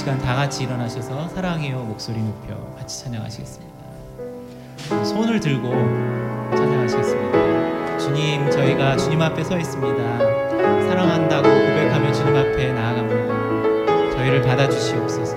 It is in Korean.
시간 다 같이 일어나셔서 사랑해요 목소리 높여 같이 찬양하시겠습니다. 손을 들고 찬양하시겠습니다. 주님 저희가 주님 앞에 서 있습니다. 사랑한다고 고백하며 주님 앞에 나아갑니다. 저희를 받아주시옵소서.